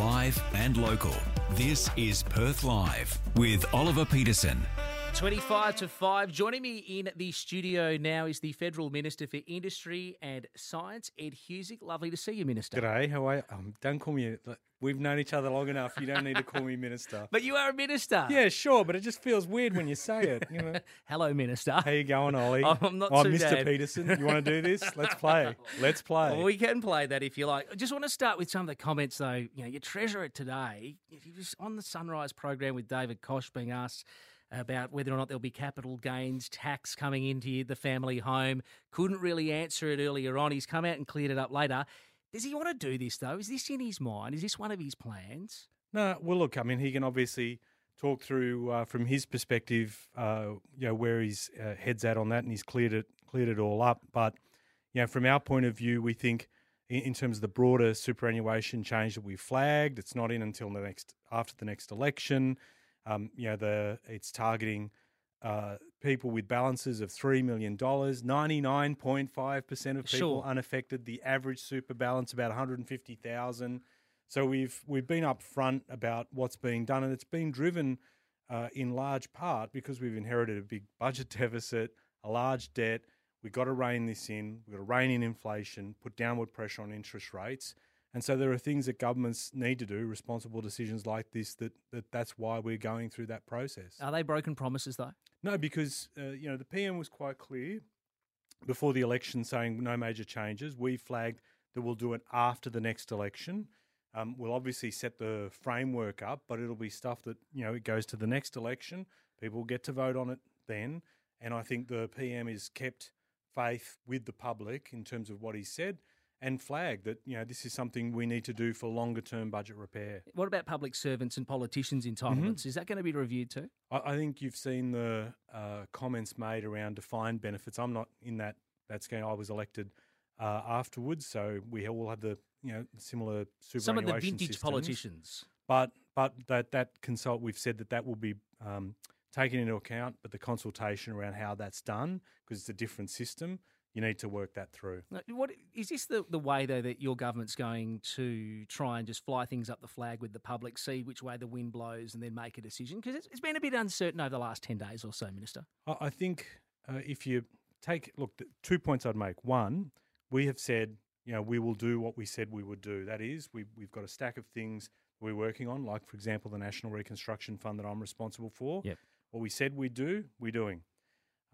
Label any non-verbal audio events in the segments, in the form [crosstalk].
live and local. This is Perth Live with Oliver Peterson. 25 to 5. Joining me in the studio now is the Federal Minister for Industry and Science, Ed Husic. Lovely to see you, Minister. G'day, how are you? Um, don't call me. We've known each other long enough. You don't need to call me minister. [laughs] But you are a minister. Yeah, sure, but it just feels weird when you say it. You know. [laughs] Hello, Minister. How you going, Ollie? [laughs] I'm not oh, too Mr. bad. Peterson. You want to do this? Let's play. Let's play. Well, we can play that if you like. I just want to start with some of the comments, though. You know, your treasurer today, he was on the Sunrise program with David Koch being asked about whether or not there'll be capital gains tax coming into the family home. Couldn't really answer it earlier on. He's come out and cleared it up later. Does he want to do this, though? Is this in his mind? Is this one of his plans? No, well, look, I mean, he can obviously talk through uh, from his perspective, uh, you know, where his uh, head's at on that, and he's cleared it cleared it all up. But you know, from our point of view, we think in, in terms of the broader superannuation change that we flagged, it's not in until the next after the next election. Um, you know, the it's targeting uh, people with balances of three million dollars. Ninety nine point five percent of people Sure. unaffected. The average super balance about one hundred and fifty thousand. So we've we've been upfront about what's being done, and it's been driven uh, in large part because we've inherited a big budget [laughs] deficit, a large debt. We've got to rein this in. We've got to rein in inflation, put downward pressure on interest rates. And so there are things that governments need to do, responsible decisions like this. That, that that's why we're going through that process. Are they broken promises, though? No, because uh, you know the PM was quite clear before the election, saying no major changes. We flagged that we'll do it after the next election. Um, we'll obviously set the framework up, but it'll be stuff that you know it goes to the next election. People get to vote on it then, and I think the PM has kept faith with the public in terms of what he said and flag that you know this is something we need to do for longer term budget repair. What about public servants and politicians' entitlements? Is that going to be reviewed too? I, I think you've seen the uh, comments made around defined benefits. I'm not in that that scheme. I was elected uh, afterwards, so we all have the you know similar superannuation Some of the vintage systems. politicians. But but that that consult we've said that that will be um, taken into account, but the consultation around how that's done because it's a different system. You need to work that through. What is this the, the way though that your government's going to try and just fly things up the flag with the public, see which way the wind blows, and then make a decision? Because it's, it's been a bit uncertain over the last ten days or so, Minister. I I think uh, if you take look, the two points I'd make. One, we have said you know we will do what we said we would do. That is, we we've got a stack of things we're working on, like for example the National Reconstruction Fund that I'm responsible for. Yep. What we said we'd do, we're doing,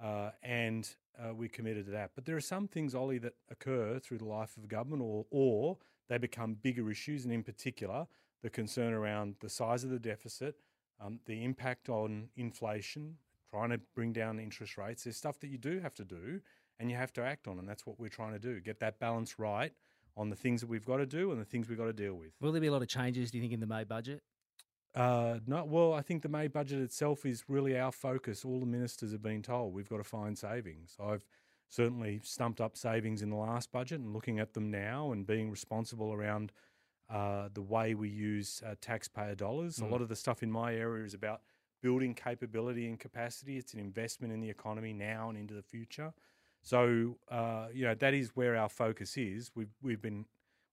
uh, and uh, we're committed to that. But there are some things, Ollie, that occur through the life of government, or or they become bigger issues, and in particular the concern around the size of the deficit, um, the impact on inflation, trying to bring down interest rates. There's stuff that you do have to do and you have to act on, and that's what we're trying to do. Get that balance right on the things that we've got to do and the things we've got to deal with. Will there be a lot of changes? Do you think in the May budget? Uh, no, well, I think the May budget itself is really our focus. All the ministers have been told we've got to find savings. I've certainly stumped up savings in the last budget and looking at them now and being responsible around uh, the way we use uh, taxpayer dollars. A lot of the stuff in my area is about building capability and capacity. It's an investment in the economy now and into the future. So uh, you know that is where our focus is. We've we've been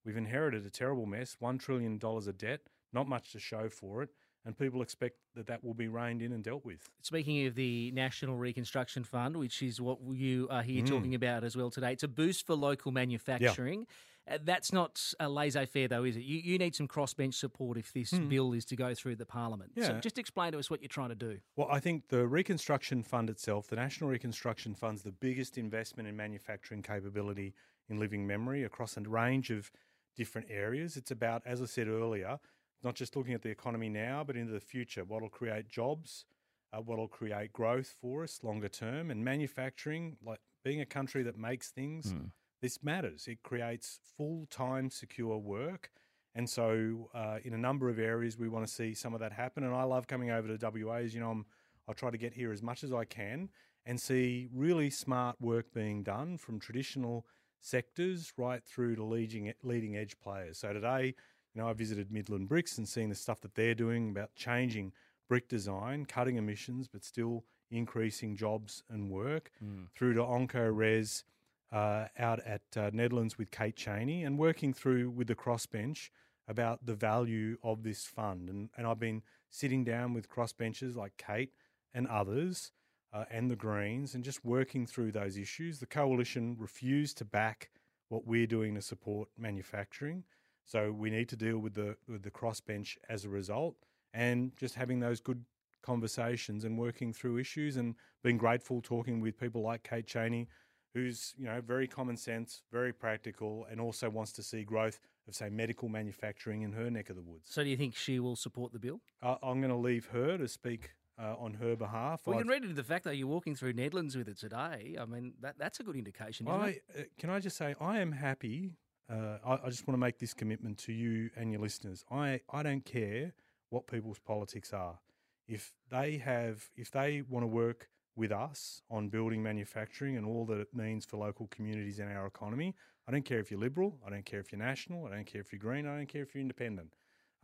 we've inherited a terrible mess. One trillion dollars of debt, not much to show for it, and people expect that that will be reined in and dealt with. Speaking of the National Reconstruction Fund, which is what you are here Mm. talking about as well today, it's a boost for local manufacturing. Uh, that's not a laissez faire, though, is it? You, you need some crossbench support if this bill is to go through the Parliament. So Hmm. Just explain to us what you're trying to do. Well, I think the Reconstruction Fund itself, the National Reconstruction Fund's the biggest investment in manufacturing capability in living memory across a range of different areas. It's about, as I said earlier, not just looking at the economy now, but into the future. What'll create jobs, uh, what'll create growth for us longer term, and manufacturing, like being a country that makes things, this matters. It creates full time secure work. And so, uh, in a number of areas, we want to see some of that happen. And I love coming over to WA. As you know, I'm, I try to get here as much as I can and see really smart work being done from traditional sectors right through to leading leading edge players. So today, you know, I visited Midland Bricks and seeing the stuff that they're doing about changing brick design, cutting emissions, but still increasing jobs and work, through to OncoRes uh, out at uh, Nedlands with Kate Chaney and working through with the crossbench about the value of this fund. And, and I've been sitting down with crossbenchers like Kate and others uh, and the Greens and just working through those issues. The coalition refused to back what we're doing to support manufacturing. So we need to deal with the with the crossbench as a result, and just having those good conversations and working through issues, and being grateful talking with people like Kate Chaney, who's you know very common sense, very practical, and also wants to see growth of say medical manufacturing in her neck of the woods. So do you think she will support the bill? Uh, I'm going to leave her to speak uh, on her behalf. We can read into the fact that you're walking through Nedlands with it today. I mean, that, that's a good indication, isn't I, it? uh, can I just say, I am happy. Uh, I, I just want to make this commitment to you and your listeners. I, I don't care what people's politics are. If they have, if they want to work with us on building manufacturing and all that it means for local communities and our economy, I don't care if you're liberal, I don't care if you're national, I don't care if you're green, I don't care if you're independent.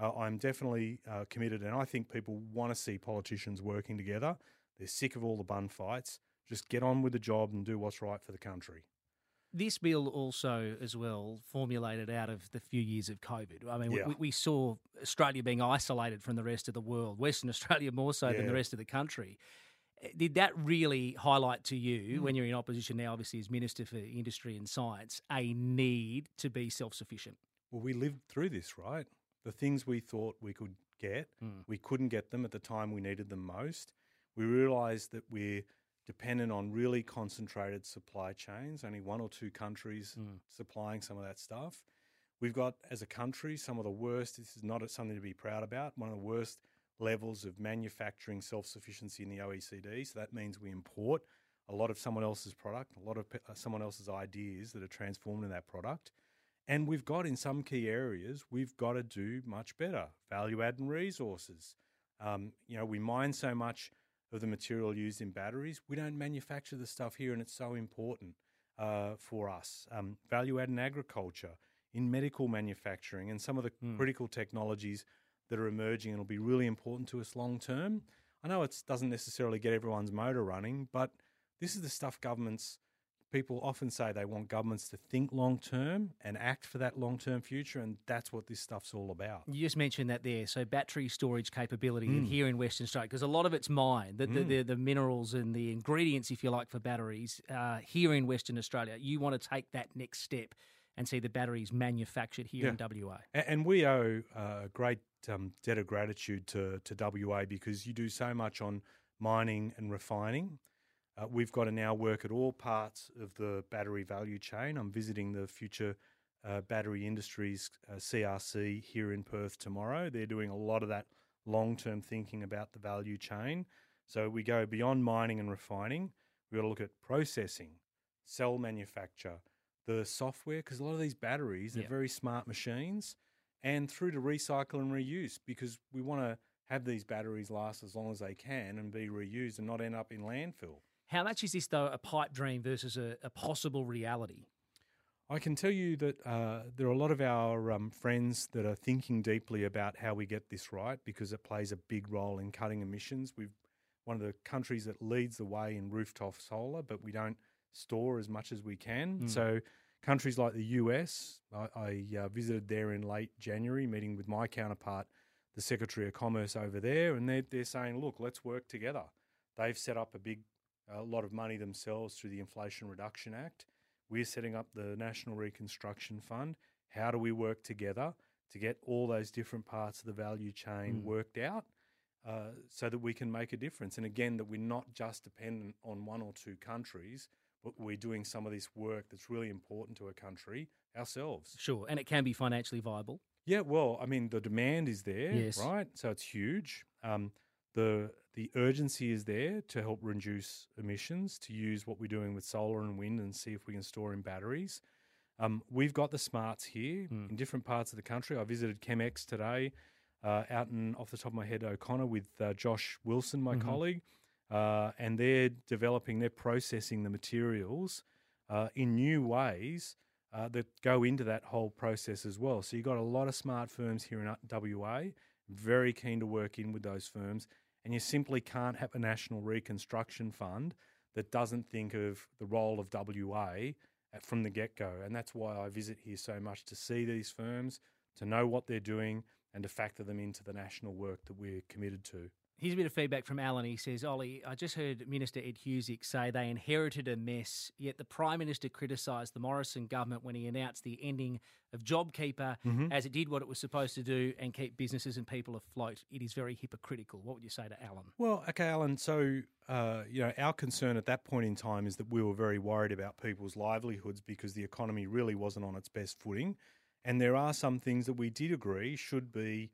Uh, I'm definitely uh, committed, and I think people want to see politicians working together. They're sick of all the bun fights. Just get on with the job and do what's right for the country. This bill also, as well, formulated out of the few years of COVID. I mean, Yeah. we, we saw Australia being isolated from the rest of the world, Western [laughs] Australia more so than the rest of the country. Eh, Did that really highlight to you, Mm. when you're in opposition now, obviously as Minister for Industry and Science, a need to be self sufficient? Well, we lived through this, right? The things we thought we could get, Mm. we couldn't get them at the time we needed them most. We realised that we're dependent on really concentrated supply chains, only one or two countries Mm. supplying some of that stuff. We've got, as a country, some of the worst, this is not something to be proud about, one of the worst levels of manufacturing self sufficiency in the OECD. So that means we import a lot of someone else's product, a lot of pe- uh, someone else's ideas that are transformed in that product. And we've got in some key areas, we've got to do much better. Value add and resources. Um, you know, we mine so much of the material used in batteries. We don't manufacture the stuff here, and it's so important uh, for us. Um, value add in agriculture, in medical manufacturing, and some of the Mm. critical technologies that are emerging and will be really important to us long term. I know it doesn't necessarily get everyone's motor running, but this is the stuff governments people often say they want governments to think long term and act for that long term future, and that's what this stuff's all about. You just mentioned that there. So battery storage capability in Mm. here in Western Australia, because a lot of it's mined, the, the, Mm. the, the minerals and the ingredients, if you like, for batteries uh, here in Western Australia. You want to take that next step and see the batteries manufactured here in WA. And we owe uh, a great um, debt of gratitude to, to WA because you do so much on mining and refining. Uh, we've got to now work at all parts of the battery value chain. I'm visiting the Future uh, Battery Industries uh, CRC here in Perth tomorrow. They're doing a lot of that long term thinking about the value chain. So we go beyond mining and refining. We've got to look at processing, cell manufacture, the software, because a lot of these batteries are Yeah. very smart machines, and through to recycle and reuse, because we want to have these batteries last as long as they can and be reused and not end up in landfill. How much is this, though, a pipe dream versus a, a possible reality? I can tell you that uh, there are a lot of our um, friends that are thinking deeply about how we get this right because it plays a big role in cutting emissions. We've one of the countries that leads the way in rooftop solar, but we don't store as much as we can. Mm. So countries like the US, I, I uh, visited there in late January, meeting with my counterpart, the Secretary of Commerce over there, and they're, they're saying, look, let's work together. They've set up a big a lot of money themselves through the Inflation Reduction Act. We're setting up the National Reconstruction Fund. How do we work together to get all those different parts of the value chain Mm. worked out uh, so that we can make a difference? And again, that we're not just dependent on one or two countries, but we're doing some of this work that's really important to a country ourselves. Sure. And it can be financially viable. Yeah, well, I mean, the demand is there, Yes. right? So it's huge. Um, the the urgency is there to help reduce emissions, to use what we're doing with solar and wind, and see if we can store in batteries. Um, we've got the smarts here Mm. in different parts of the country. I visited Chemex today, uh, out in off the top of my head, O'Connor, with uh, Josh Wilson, my Mhm. colleague, uh, and they're developing, they're processing the materials uh, in new ways uh, that go into that whole process as well. So you've got a lot of smart firms here in uh, WA, very keen to work in with those firms, and you simply can't have a national reconstruction fund that doesn't think of the role of WA at- uh, from the get go. And that's why I visit here so much to see these firms, to know what they're doing, and to factor them into the national work that we're committed to. Here's a bit of feedback from Alan. He says, Ollie, I just heard Minister Ed Husic say they inherited a mess, yet the Prime Minister criticised the Morrison government when he announced the ending of JobKeeper Mm-hmm. as it did what it was supposed to do and keep businesses and people afloat. It is very hypocritical. What would you say to Alan? Well, okay, Alan. So, uh, you know, our concern at that point in time is that we were very worried about people's livelihoods because the economy really wasn't on its best footing. And there are some things that we did agree should be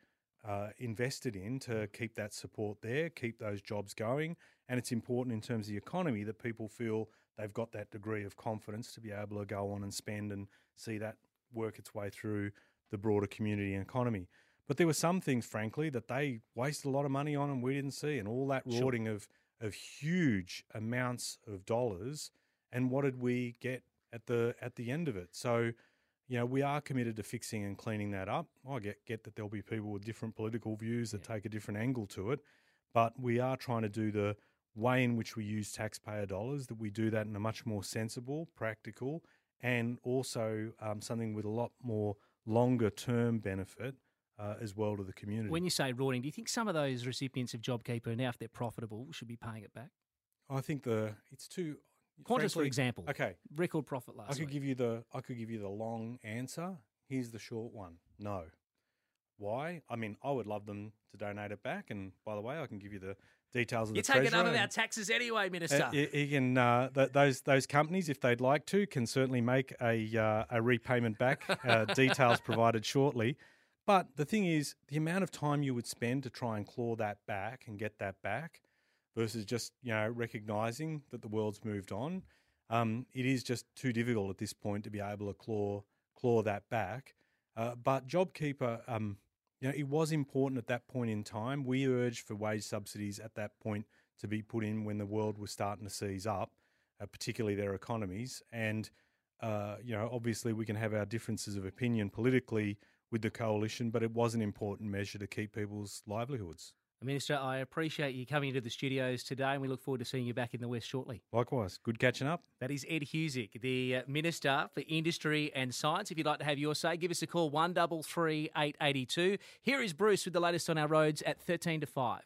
uh, invested in to keep that support there, keep those jobs going. And it's important in terms of the economy that people feel they've got that degree of confidence to be able to go on and spend and see that work its way through the broader community and economy. But there were some things, frankly, that they wasted a lot of money on and we didn't see, and all that Sure. of of huge amounts of dollars. And what did we get at the at the end of it? So, you know, we are committed to fixing and cleaning that up. I get get that there'll be people with different political views that take a different angle to it, but we are trying to do the way in which we use taxpayer dollars that we do that in a much more sensible, practical, and also um, something with a lot more longer term benefit uh, as well to the community. When you say rorting, do you think some of those recipients of JobKeeper now, if they're profitable, should be paying it back? I think the it's too Qantas, for example, Okay, record profit last I could week. give you the I could give you the long answer. Here's the short one. No. Why? I mean, I would love them to donate it back. And by the way, I can give you the details of You're the taking none of our taxes anyway, Minister. Uh, y- can uh, th- those those companies, if they'd like to, can certainly make a uh, a repayment back. Uh, [laughs] details provided shortly. But the thing is, the amount of time you would spend to try and claw that back and get that back, versus just you know recognizing that the world's moved on, um, it is just too difficult at this point to be able to claw claw that back. Uh, but JobKeeper, um, you know, it was important at that point in time. We urged for wage subsidies at that point to be put in when the world was starting to seize up, uh, particularly their economies. And, uh, you know, obviously we can have our differences of opinion politically with the coalition, but it was an important measure to keep people's livelihoods. Minister, I appreciate you coming into the studios today, and we look forward to seeing you back in the West shortly. Likewise, good catching up. That is Ed Husic, the uh, Minister for Industry and Science. If you'd like to have your say, give us a call, 133 882. Here is Bruce with the latest on our roads at 13 to 5.